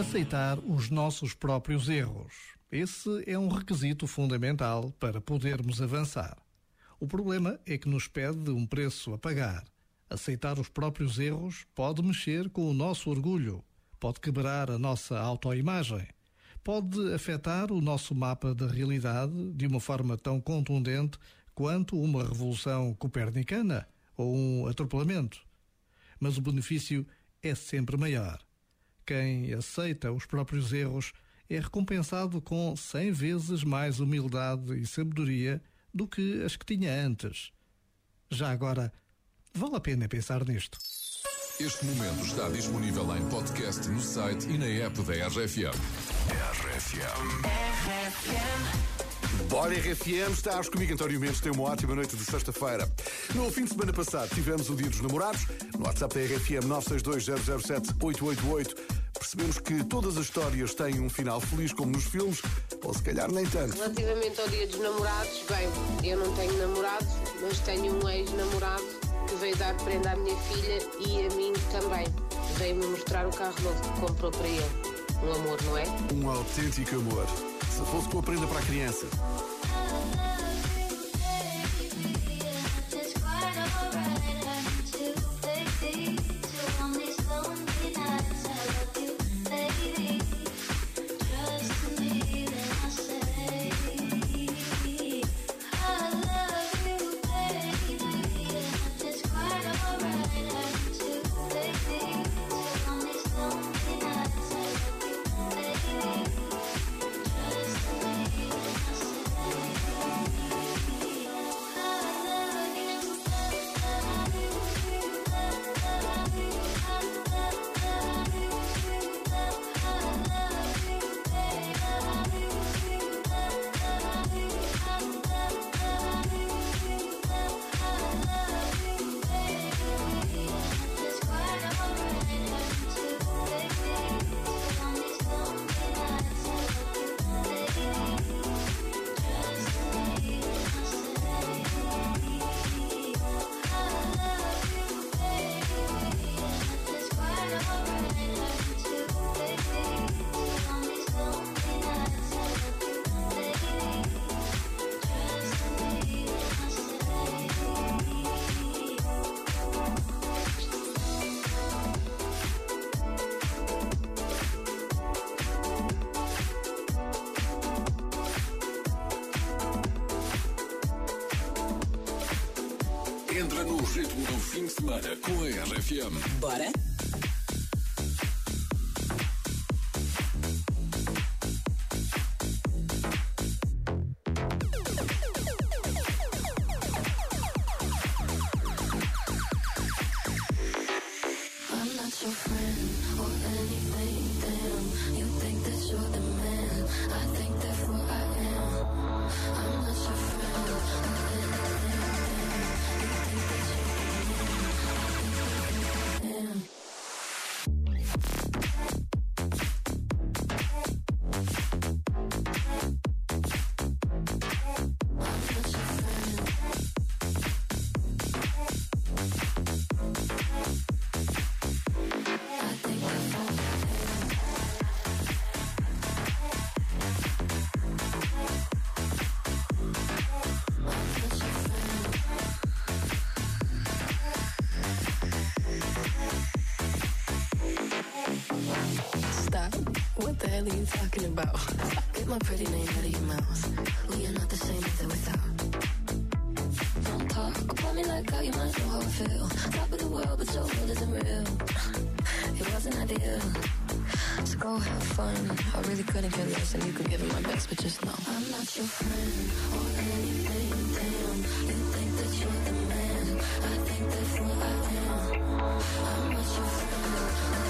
Aceitar os nossos próprios erros. Esse é um requisito fundamental para podermos avançar. O problema é que nos pede um preço a pagar. Aceitar os próprios erros pode mexer com o nosso orgulho, pode quebrar a nossa autoimagem, pode afetar o nosso mapa da realidade de uma forma tão contundente quanto uma revolução copernicana ou um atropelamento. Mas o benefício é sempre maior. Quem aceita os próprios erros é recompensado com cem vezes mais humildade e sabedoria do que as que tinha antes. Já agora, vale a pena pensar nisto. Este momento está disponível em podcast no site e na app da RFM. RFM. Bora RFM, estás comigo António Mendes, tem uma ótima noite de sexta-feira. No fim de semana passado tivemos o Dia dos Namorados, no WhatsApp da RFM 962-007-888 percebemos que todas as histórias têm um final feliz, como nos filmes, ou se calhar nem tanto. Relativamente ao dia dos namorados, bem, eu não tenho namorado, mas tenho um ex-namorado que veio dar prenda à minha filha e a mim também. Veio-me mostrar o carro novo que comprou para ele. Um amor, não é? Um autêntico amor. Se fosse com a prenda para a criança. Entra no ritmo do fim de semana com a RFM. Bora? I'm not your friend or anything. You think that you're the man. I think therefore I am. I'm not your friend stop. What the hell are you talking about? Get my pretty name out of your mouth. We are not the same with without. Don't talk about me like how you might know how I feel. Top of the world, but your world isn't real. It wasn't ideal. So go have fun. I really couldn't care less, and you could give it my best, but just know I'm not your friend or anything. Damn, you think that you're the man? I think that's what I am. I'm not your friend.